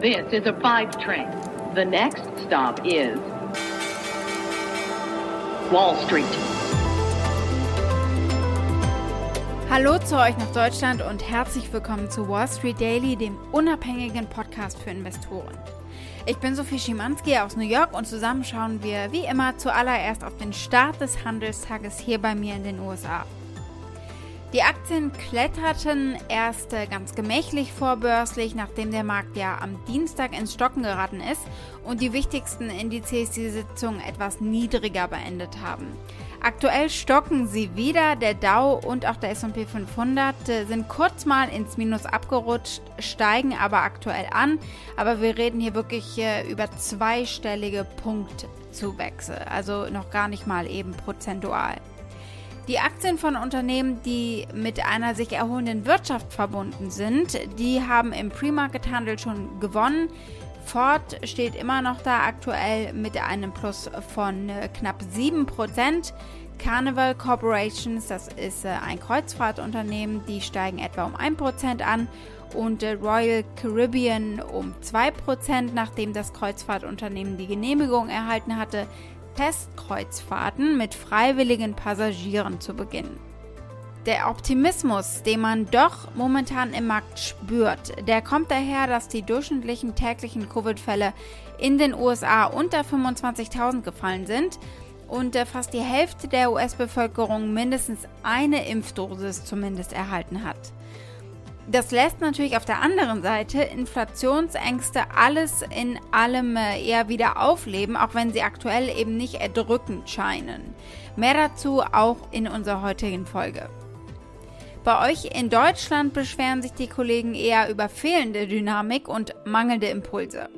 This is a five train. The next stop is Wall Street. Hallo zu euch nach Deutschland und herzlich willkommen zu Wall Street Daily, dem unabhängigen Podcast für Investoren. Ich bin Sophie Schimanski aus New York und zusammen schauen wir wie immer zuallererst auf den Start des Handelstages hier bei mir in den USA. Die Aktien kletterten erst äh, ganz gemächlich vorbörslich, nachdem der Markt ja am Dienstag ins Stocken geraten ist und die wichtigsten Indizes die Sitzung etwas niedriger beendet haben. Aktuell stocken sie wieder. Der Dow und auch der S&P 500 äh, sind kurz mal ins Minus abgerutscht, steigen aber aktuell an. Aber wir reden hier wirklich äh, über zweistellige Punktzuwächse, also noch gar nicht mal eben prozentual. Die Aktien von Unternehmen, die mit einer sich erholenden Wirtschaft verbunden sind, die haben im Pre-Market-Handel schon gewonnen. Ford steht immer noch da aktuell mit einem Plus von äh, knapp 7%. Carnival Corporations, das ist äh, ein Kreuzfahrtunternehmen, die steigen etwa um 1% an und äh, Royal Caribbean um 2%, nachdem das Kreuzfahrtunternehmen die Genehmigung erhalten hatte, Testkreuzfahrten mit freiwilligen Passagieren zu beginnen. Der Optimismus, den man doch momentan im Markt spürt, der kommt daher, dass die durchschnittlichen täglichen Covid-Fälle in den USA unter 25.000 gefallen sind und äh, fast die Hälfte der US-Bevölkerung mindestens eine Impfdosis zumindest erhalten hat. Das lässt natürlich auf der anderen Seite Inflationsängste alles in allem äh, eher wieder aufleben, auch wenn sie aktuell eben nicht erdrückend scheinen. Mehr dazu auch in unserer heutigen Folge. Bei euch in Deutschland beschweren sich die Kollegen eher über fehlende Dynamik und mangelnde Impulse.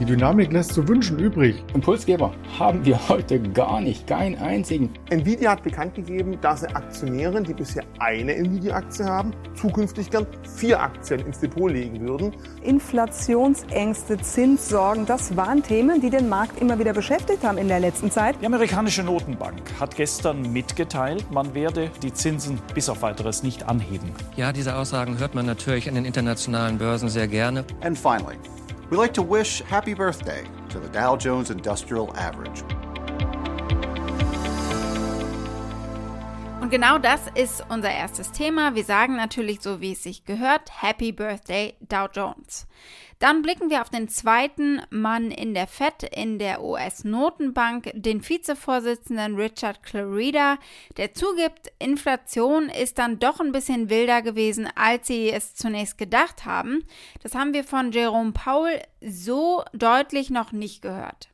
Die Dynamik lässt zu wünschen übrig. Impulsgeber haben wir heute gar nicht, keinen einzigen. Nvidia hat bekannt gegeben, dass sie Aktionären, die bisher eine Nvidia-Aktie haben, zukünftig gern vier Aktien ins Depot legen würden. Inflationsängste, Zinssorgen, das waren Themen, die den Markt immer wieder beschäftigt haben in der letzten Zeit. Die amerikanische Notenbank hat gestern mitgeteilt, man werde die Zinsen bis auf weiteres nicht anheben. Ja, diese Aussagen hört man natürlich an den internationalen Börsen sehr gerne. And finally, We'd like to wish happy birthday to the Dow Jones Industrial Average. Und genau das ist unser erstes Thema. Wir sagen natürlich so, wie es sich gehört, Happy Birthday Dow Jones. Dann blicken wir auf den zweiten Mann in der FED, in der US-Notenbank, den Vizevorsitzenden Richard Clarida, der zugibt, Inflation ist dann doch ein bisschen wilder gewesen, als sie es zunächst gedacht haben. Das haben wir von Jerome Powell so deutlich noch nicht gehört.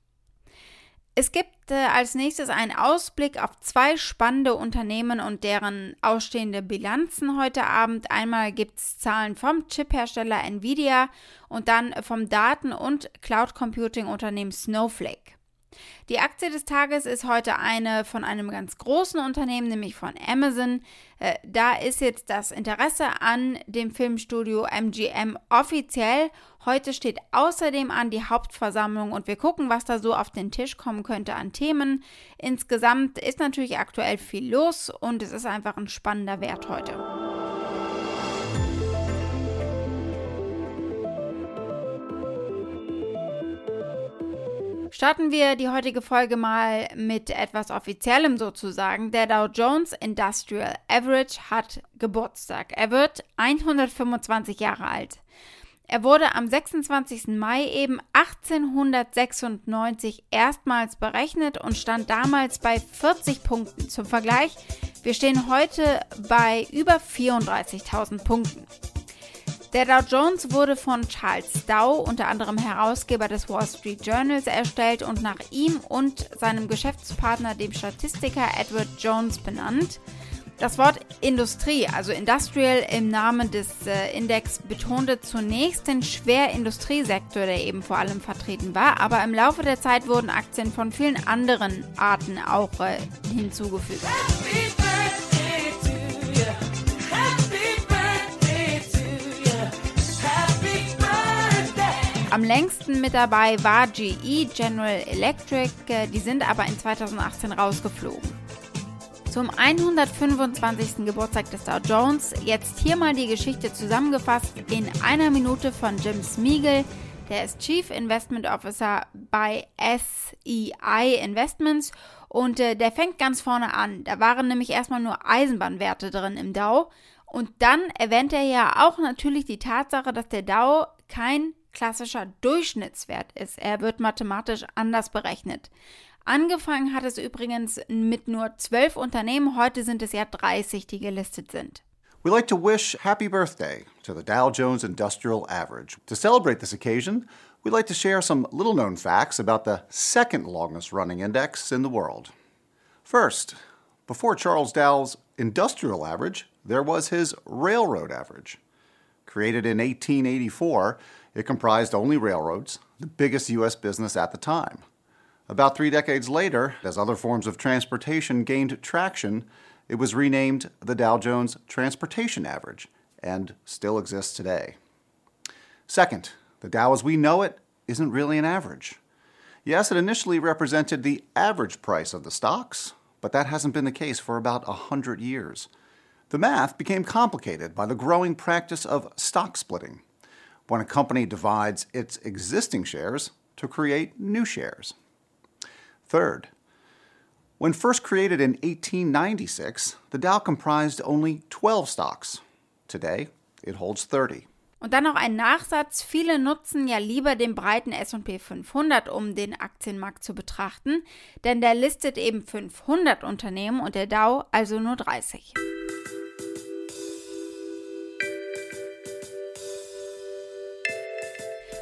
Es gibt äh, als nächstes einen Ausblick auf zwei spannende Unternehmen und deren ausstehende Bilanzen heute Abend. Einmal gibt es Zahlen vom Chiphersteller Nvidia und dann vom Daten- und Cloud-Computing-Unternehmen Snowflake. Die Aktie des Tages ist heute eine von einem ganz großen Unternehmen, nämlich von Amazon. Äh, da ist jetzt das Interesse an dem Filmstudio MGM offiziell. Heute steht außerdem an die Hauptversammlung und wir gucken, was da so auf den Tisch kommen könnte an Themen. Insgesamt ist natürlich aktuell viel los und es ist einfach ein spannender Wert heute. Starten wir die heutige Folge mal mit etwas Offiziellem sozusagen. Der Dow Jones Industrial Average hat Geburtstag. Er wird 125 Jahre alt. Er wurde am 26. Mai eben 1896 erstmals berechnet und stand damals bei 40 Punkten. Zum Vergleich, wir stehen heute bei über 34.000 Punkten. Der Dow Jones wurde von Charles Dow, unter anderem Herausgeber des Wall Street Journals, erstellt und nach ihm und seinem Geschäftspartner, dem Statistiker Edward Jones, benannt. Das Wort Industrie, also Industrial im Namen des äh, Index, betonte zunächst den Schwerindustriesektor, der eben vor allem vertreten war, aber im Laufe der Zeit wurden Aktien von vielen anderen Arten auch äh, hinzugefügt. Am längsten mit dabei war GE General Electric, äh, die sind aber in 2018 rausgeflogen. Zum 125. Geburtstag des Dow Jones jetzt hier mal die Geschichte zusammengefasst in einer Minute von Jim Smeagol. Der ist Chief Investment Officer bei SEI Investments und äh, der fängt ganz vorne an. Da waren nämlich erstmal nur Eisenbahnwerte drin im Dow. Und dann erwähnt er ja auch natürlich die Tatsache, dass der Dow kein klassischer Durchschnittswert ist. Er wird mathematisch anders berechnet. Angefangen hat es übrigens mit nur zwölf Unternehmen, heute sind es ja 30, die gelistet sind. We'd like to wish happy birthday to the Dow Jones Industrial Average. To celebrate this occasion, we'd like to share some little known facts about the second longest running index in the world. First, before Charles Dow's industrial average, there was his railroad average. Created in 1884, it comprised only railroads, the biggest U.S. business at the time. About three decades later, as other forms of transportation gained traction, it was renamed the Dow Jones Transportation Average and still exists today. Second, the Dow as we know it isn't really an average. Yes, it initially represented the average price of the stocks, but that hasn't been the case for about a hundred years. The math became complicated by the growing practice of stock splitting, when a company divides its existing shares to create new shares. Third, when first created in 1896, the Dow comprised only 12 stocks. Today, it holds 30. Und dann noch ein Nachsatz. Viele nutzen ja lieber den breiten SP 500, um den Aktienmarkt zu betrachten, denn der listet eben 500 Unternehmen und der Dow also nur 30.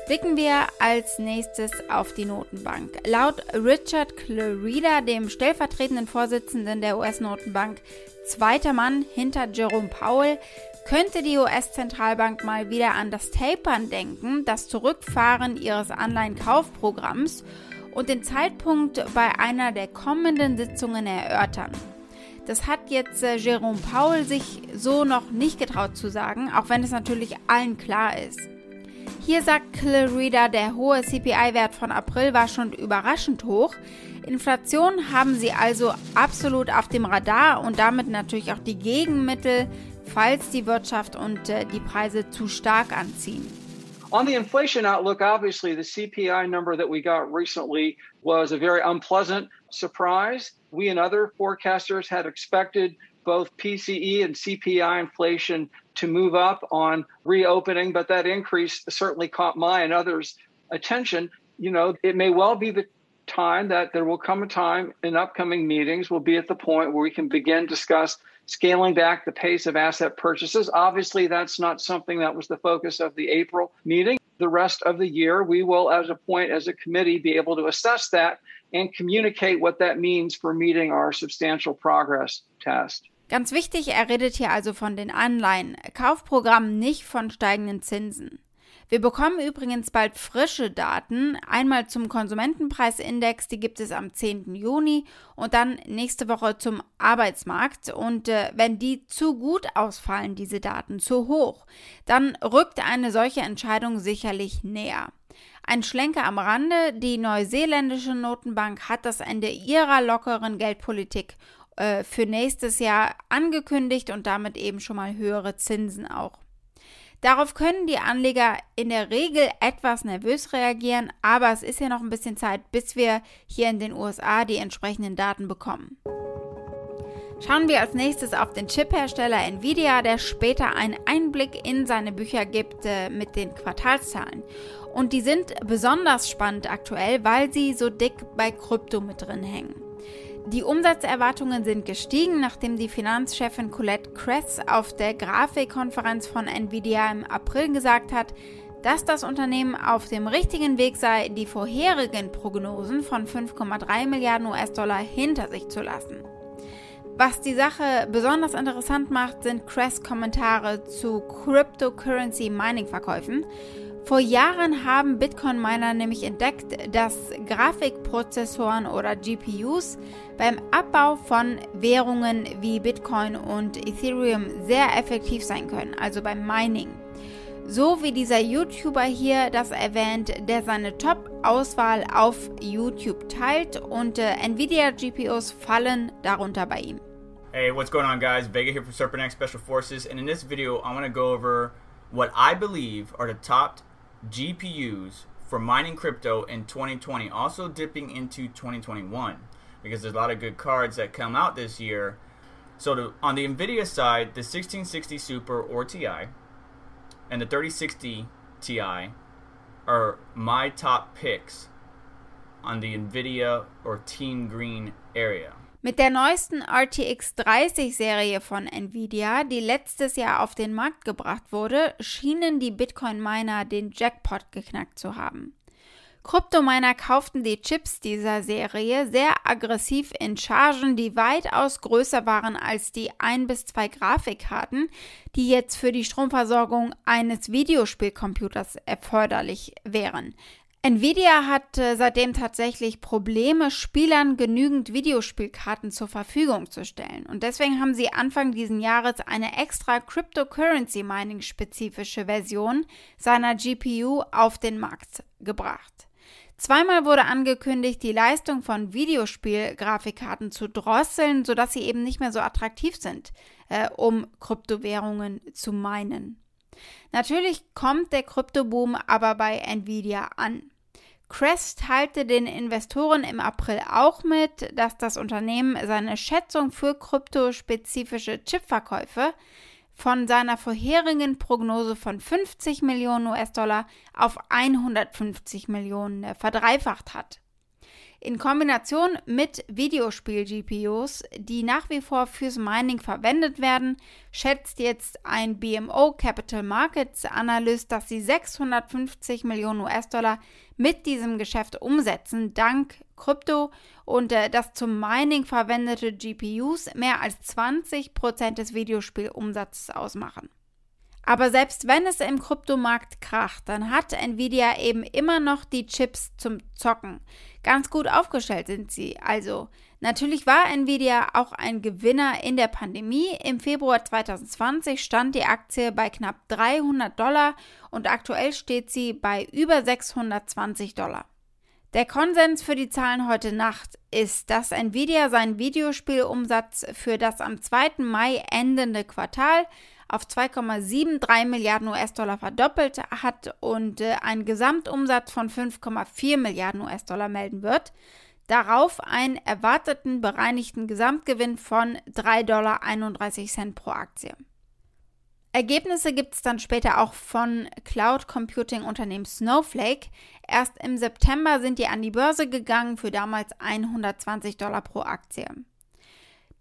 Blicken wir als nächstes auf die Notenbank. Laut Richard Clarida, dem stellvertretenden Vorsitzenden der US-Notenbank, zweiter Mann hinter Jerome Powell, könnte die US-Zentralbank mal wieder an das Tapern denken, das Zurückfahren ihres Anleihenkaufprogramms und den Zeitpunkt bei einer der kommenden Sitzungen erörtern. Das hat jetzt äh, Jerome Powell sich so noch nicht getraut zu sagen, auch wenn es natürlich allen klar ist. Hier sagt Clarida, der hohe CPI-Wert von April war schon überraschend hoch. Inflation haben sie also absolut auf dem Radar und damit natürlich auch die Gegenmittel, falls die Wirtschaft und äh, die Preise zu stark anziehen. On the inflation outlook, obviously the CPI number that we got recently was a very unpleasant surprise. We and other forecasters had expected both PCE and CPI inflation to move up on reopening, but that increase certainly caught my and others' attention. You know, it may well be the time that there will come a time in upcoming meetings we'll be at the point where we can begin discuss scaling back the pace of asset purchases. Obviously, that's not something that was the focus of the April meeting. The rest of the year, we will, as a point, as a committee, be able to assess that and communicate what that means for meeting our substantial progress test. Ganz wichtig, er redet hier also von den Anleihen, Kaufprogrammen, nicht von steigenden Zinsen. Wir bekommen übrigens bald frische Daten, einmal zum Konsumentenpreisindex, die gibt es am 10. Juni und dann nächste Woche zum Arbeitsmarkt. Und äh, wenn die zu gut ausfallen, diese Daten, zu hoch, dann rückt eine solche Entscheidung sicherlich näher. Ein Schlenker am Rande, die neuseeländische Notenbank hat das Ende ihrer lockeren Geldpolitik äh, für nächstes Jahr angekündigt und damit eben schon mal höhere Zinsen auch. Darauf können die Anleger in der Regel etwas nervös reagieren, aber es ist ja noch ein bisschen Zeit, bis wir hier in den USA die entsprechenden Daten bekommen. Schauen wir als nächstes auf den Chip-Hersteller Nvidia, der später einen Einblick in seine Bücher gibt äh, mit den Quartalszahlen. Und die sind besonders spannend aktuell, weil sie so dick bei Krypto mit drin hängen. Die Umsatzerwartungen sind gestiegen, nachdem die Finanzchefin Colette Kress auf der Grafikkonferenz von Nvidia im April gesagt hat, dass das Unternehmen auf dem richtigen Weg sei, die vorherigen Prognosen von 5,3 Milliarden US-Dollar hinter sich zu lassen. Was die Sache besonders interessant macht, sind Kress Kommentare zu Cryptocurrency Mining Verkäufen vor Jahren haben Bitcoin-Miner nämlich entdeckt, dass Grafikprozessoren oder GPUs beim Abbau von Währungen wie Bitcoin und Ethereum sehr effektiv sein können, also beim Mining. So wie dieser YouTuber hier das erwähnt, der seine Top-Auswahl auf YouTube teilt und äh, Nvidia GPUs fallen darunter bei ihm. Hey, what's going on guys? Vega here from Serpent X Special Forces, and in this video I want to go over what I believe are the top GPUs for mining crypto in 2020, also dipping into 2021, because there's a lot of good cards that come out this year. So to, on the NVIDIA side, the 1660 Super or TI and the 3060 Ti are my top picks on the NVIDIA or Team Green area. Mit der neuesten RTX 30 Serie von Nvidia, die letztes Jahr auf den Markt gebracht wurde, schienen die Bitcoin-Miner den Jackpot geknackt zu haben. Kryptominer kauften die Chips dieser Serie sehr aggressiv in Chargen, die weitaus größer waren als die ein bis zwei Grafikkarten, die jetzt für die Stromversorgung eines Videospielcomputers erforderlich wären. Nvidia hat äh, seitdem tatsächlich Probleme, Spielern genügend Videospielkarten zur Verfügung zu stellen. Und deswegen haben sie Anfang diesen Jahres eine extra Cryptocurrency Mining spezifische Version seiner GPU auf den Markt gebracht. Zweimal wurde angekündigt, die Leistung von Videospielgrafikkarten zu drosseln, sodass sie eben nicht mehr so attraktiv sind, äh, um Kryptowährungen zu meinen. Natürlich kommt der Kryptoboom aber bei Nvidia an. Crest teilte den Investoren im April auch mit, dass das Unternehmen seine Schätzung für kryptospezifische Chipverkäufe von seiner vorherigen Prognose von 50 Millionen US-Dollar auf 150 Millionen verdreifacht hat. In Kombination mit Videospiel-GPUs, die nach wie vor fürs Mining verwendet werden, schätzt jetzt ein BMO Capital Markets Analyst, dass sie 650 Millionen US-Dollar mit diesem Geschäft umsetzen, dank Krypto und äh, dass zum Mining verwendete GPUs mehr als 20% des Videospielumsatzes ausmachen. Aber selbst wenn es im Kryptomarkt kracht, dann hat Nvidia eben immer noch die Chips zum Zocken. Ganz gut aufgestellt sind sie. Also, natürlich war Nvidia auch ein Gewinner in der Pandemie. Im Februar 2020 stand die Aktie bei knapp 300 Dollar und aktuell steht sie bei über 620 Dollar. Der Konsens für die Zahlen heute Nacht ist, dass Nvidia seinen Videospielumsatz für das am 2. Mai endende Quartal auf 2,73 Milliarden US-Dollar verdoppelt hat und äh, einen Gesamtumsatz von 5,4 Milliarden US-Dollar melden wird. Darauf einen erwarteten bereinigten Gesamtgewinn von 3,31 Dollar pro Aktie. Ergebnisse gibt es dann später auch von Cloud Computing Unternehmen Snowflake. Erst im September sind die an die Börse gegangen für damals 120 Dollar pro Aktie.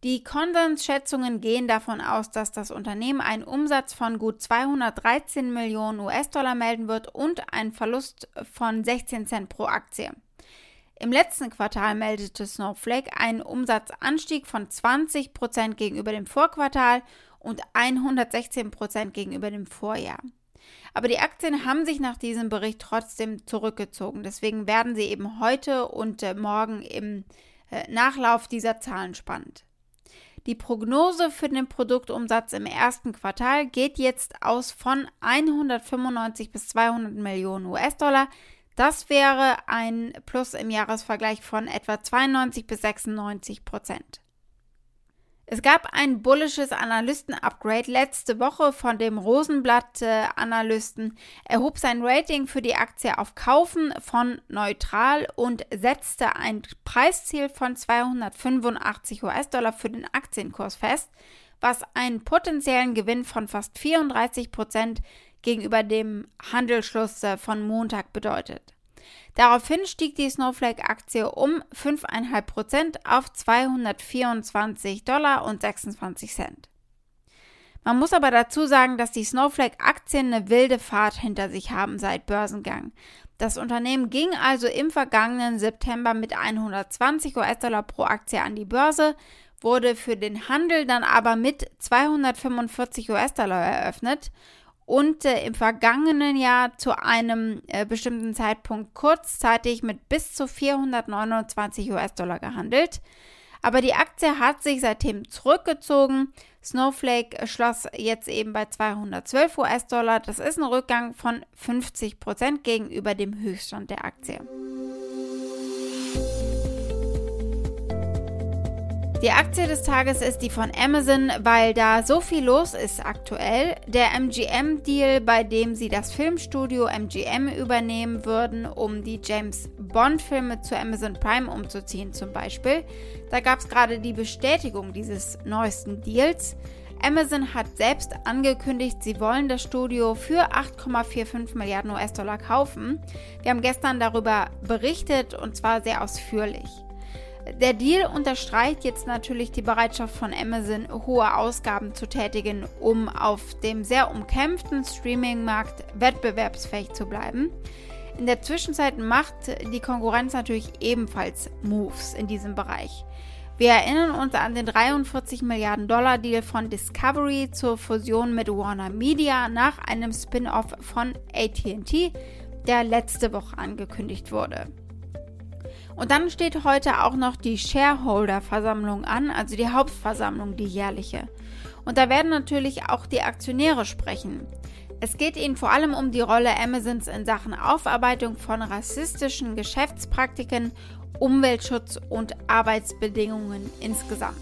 Die Konsensschätzungen gehen davon aus, dass das Unternehmen einen Umsatz von gut 213 Millionen US-Dollar melden wird und einen Verlust von 16 Cent pro Aktie. Im letzten Quartal meldete Snowflake einen Umsatzanstieg von 20 Prozent gegenüber dem Vorquartal und 116 Prozent gegenüber dem Vorjahr. Aber die Aktien haben sich nach diesem Bericht trotzdem zurückgezogen. Deswegen werden sie eben heute und äh, morgen im äh, Nachlauf dieser Zahlen spannend. Die Prognose für den Produktumsatz im ersten Quartal geht jetzt aus von 195 bis 200 Millionen US-Dollar. Das wäre ein Plus im Jahresvergleich von etwa 92 bis 96 Prozent. Es gab ein bullisches Analysten-Upgrade letzte Woche von dem Rosenblatt-Analysten. Er hob sein Rating für die Aktie auf Kaufen von neutral und setzte ein Preisziel von 285 US-Dollar für den Aktienkurs fest, was einen potenziellen Gewinn von fast 34 Prozent gegenüber dem Handelsschluss von Montag bedeutet. Daraufhin stieg die Snowflake-Aktie um 5,5% auf 224 Dollar und 26 Cent. Man muss aber dazu sagen, dass die Snowflake-Aktien eine wilde Fahrt hinter sich haben seit Börsengang. Das Unternehmen ging also im vergangenen September mit 120 US-Dollar pro Aktie an die Börse, wurde für den Handel dann aber mit 245 US-Dollar eröffnet und äh, im vergangenen Jahr zu einem äh, bestimmten Zeitpunkt kurzzeitig mit bis zu 429 US-Dollar gehandelt. Aber die Aktie hat sich seitdem zurückgezogen. Snowflake schloss jetzt eben bei 212 US-Dollar. Das ist ein Rückgang von 50 Prozent gegenüber dem Höchststand der Aktie. Die Aktie des Tages ist die von Amazon, weil da so viel los ist aktuell. Der MGM-Deal, bei dem sie das Filmstudio MGM übernehmen würden, um die James Bond-Filme zu Amazon Prime umzuziehen zum Beispiel. Da gab es gerade die Bestätigung dieses neuesten Deals. Amazon hat selbst angekündigt, sie wollen das Studio für 8,45 Milliarden US-Dollar kaufen. Wir haben gestern darüber berichtet und zwar sehr ausführlich. Der Deal unterstreicht jetzt natürlich die Bereitschaft von Amazon, hohe Ausgaben zu tätigen, um auf dem sehr umkämpften Streaming-Markt wettbewerbsfähig zu bleiben. In der Zwischenzeit macht die Konkurrenz natürlich ebenfalls Moves in diesem Bereich. Wir erinnern uns an den 43 Milliarden Dollar Deal von Discovery zur Fusion mit Warner Media nach einem Spin-off von ATT, der letzte Woche angekündigt wurde. Und dann steht heute auch noch die Shareholder-Versammlung an, also die Hauptversammlung, die jährliche. Und da werden natürlich auch die Aktionäre sprechen. Es geht ihnen vor allem um die Rolle Amazons in Sachen Aufarbeitung von rassistischen Geschäftspraktiken, Umweltschutz und Arbeitsbedingungen insgesamt.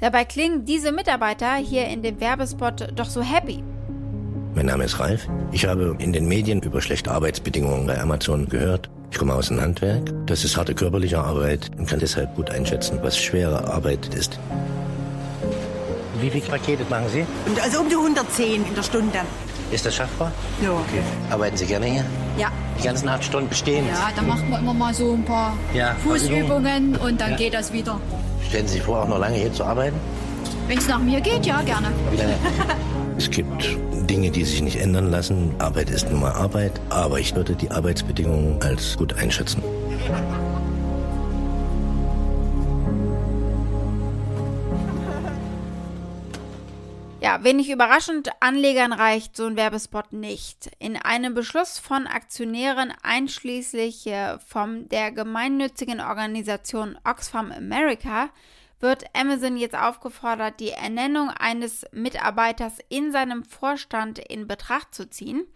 Dabei klingen diese Mitarbeiter hier in dem Werbespot doch so happy. Mein Name ist Ralf. Ich habe in den Medien über schlechte Arbeitsbedingungen bei Amazon gehört. Ich komme aus dem Handwerk. Das ist harte körperliche Arbeit und kann deshalb gut einschätzen, was schwere Arbeit ist. Wie viele Pakete machen Sie? Also um die 110 in der Stunde. Ist das schaffbar? Ja. Okay. Arbeiten Sie gerne hier? Ja. Die ganzen acht Stunden bestehen? Ja, dann macht man immer mal so ein paar ja, Fußübungen und dann ja. geht das wieder. Stellen Sie sich vor, auch noch lange hier zu arbeiten? Wenn es nach mir geht, ja, gerne. Wie lange? es gibt Dinge, die sich nicht ändern lassen. Arbeit ist nun mal Arbeit, aber ich würde die Arbeitsbedingungen als gut einschätzen. Ja, wenig überraschend, Anlegern reicht so ein Werbespot nicht. In einem Beschluss von Aktionären einschließlich äh, von der gemeinnützigen Organisation Oxfam America wird Amazon jetzt aufgefordert, die Ernennung eines Mitarbeiters in seinem Vorstand in Betracht zu ziehen.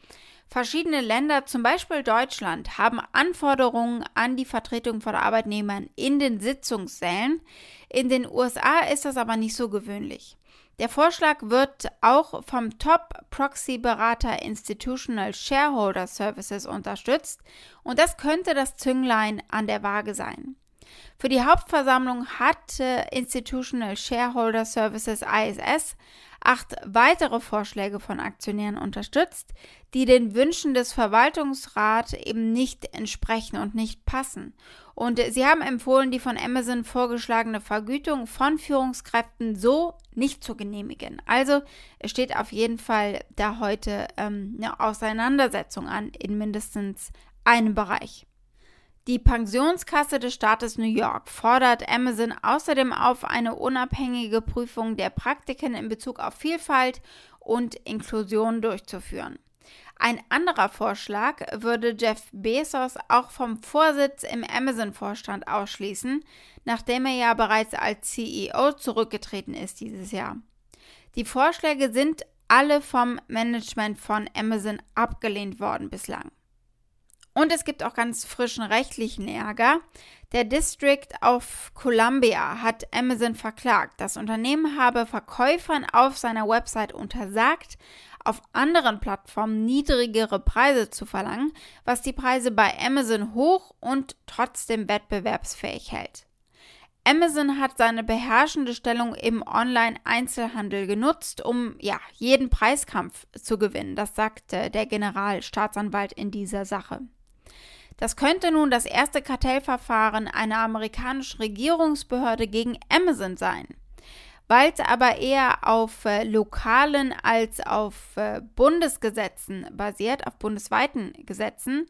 Verschiedene Länder, zum Beispiel Deutschland, haben Anforderungen an die Vertretung von Arbeitnehmern in den Sitzungssälen. In den USA ist das aber nicht so gewöhnlich. Der Vorschlag wird auch vom Top-Proxy-Berater Institutional Shareholder Services unterstützt und das könnte das Zünglein an der Waage sein. Für die Hauptversammlung hat äh, Institutional Shareholder Services ISS acht weitere Vorschläge von Aktionären unterstützt, die den Wünschen des Verwaltungsrats eben nicht entsprechen und nicht passen. Und sie haben empfohlen, die von Amazon vorgeschlagene Vergütung von Führungskräften so nicht zu genehmigen. Also es steht auf jeden Fall da heute ähm, eine Auseinandersetzung an in mindestens einem Bereich. Die Pensionskasse des Staates New York fordert Amazon außerdem auf, eine unabhängige Prüfung der Praktiken in Bezug auf Vielfalt und Inklusion durchzuführen. Ein anderer Vorschlag würde Jeff Bezos auch vom Vorsitz im Amazon-Vorstand ausschließen, nachdem er ja bereits als CEO zurückgetreten ist dieses Jahr. Die Vorschläge sind alle vom Management von Amazon abgelehnt worden bislang. Und es gibt auch ganz frischen rechtlichen Ärger. Der District of Columbia hat Amazon verklagt. Das Unternehmen habe Verkäufern auf seiner Website untersagt, auf anderen Plattformen niedrigere Preise zu verlangen, was die Preise bei Amazon hoch und trotzdem wettbewerbsfähig hält. Amazon hat seine beherrschende Stellung im Online-Einzelhandel genutzt, um ja, jeden Preiskampf zu gewinnen. Das sagte der Generalstaatsanwalt in dieser Sache. Das könnte nun das erste Kartellverfahren einer amerikanischen Regierungsbehörde gegen Amazon sein. Weil es aber eher auf äh, lokalen als auf äh, Bundesgesetzen basiert, auf bundesweiten Gesetzen,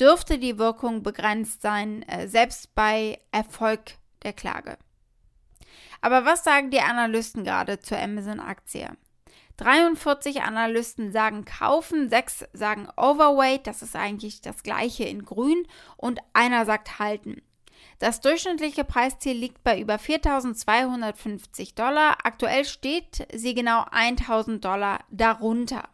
dürfte die Wirkung begrenzt sein, äh, selbst bei Erfolg der Klage. Aber was sagen die Analysten gerade zur Amazon-Aktie? 43 Analysten sagen kaufen, 6 sagen overweight, das ist eigentlich das gleiche in grün und einer sagt halten. Das durchschnittliche Preisziel liegt bei über 4.250 Dollar. Aktuell steht sie genau 1.000 Dollar darunter.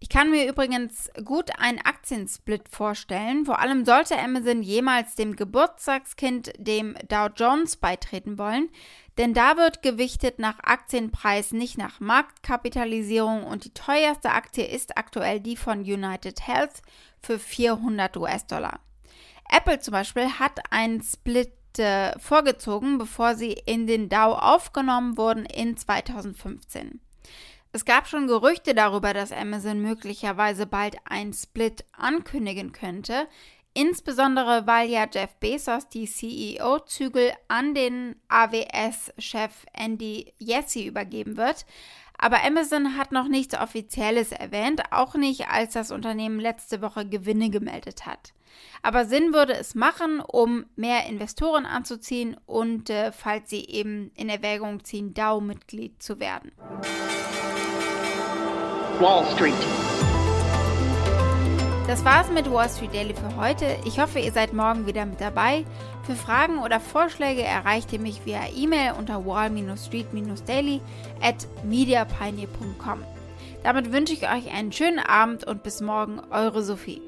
Ich kann mir übrigens gut einen Aktiensplit vorstellen. Vor allem sollte Amazon jemals dem Geburtstagskind, dem Dow Jones, beitreten wollen. Denn da wird gewichtet nach Aktienpreis, nicht nach Marktkapitalisierung und die teuerste Aktie ist aktuell die von United Health für 400 US-Dollar. Apple zum Beispiel hat einen Split äh, vorgezogen, bevor sie in den Dow aufgenommen wurden in 2015. Es gab schon Gerüchte darüber, dass Amazon möglicherweise bald einen Split ankündigen könnte, insbesondere weil ja Jeff Bezos die CEO-Zügel an den AWS-Chef Andy Jassy übergeben wird. Aber Amazon hat noch nichts Offizielles erwähnt, auch nicht, als das Unternehmen letzte Woche Gewinne gemeldet hat. Aber Sinn würde es machen, um mehr Investoren anzuziehen und äh, falls sie eben in Erwägung ziehen, DAO-Mitglied zu werden. Wall Street. Das war's mit Wall Street Daily für heute. Ich hoffe, ihr seid morgen wieder mit dabei. Für Fragen oder Vorschläge erreicht ihr mich via E-Mail unter wall-street-daily at mediapioneer.com. Damit wünsche ich euch einen schönen Abend und bis morgen, eure Sophie.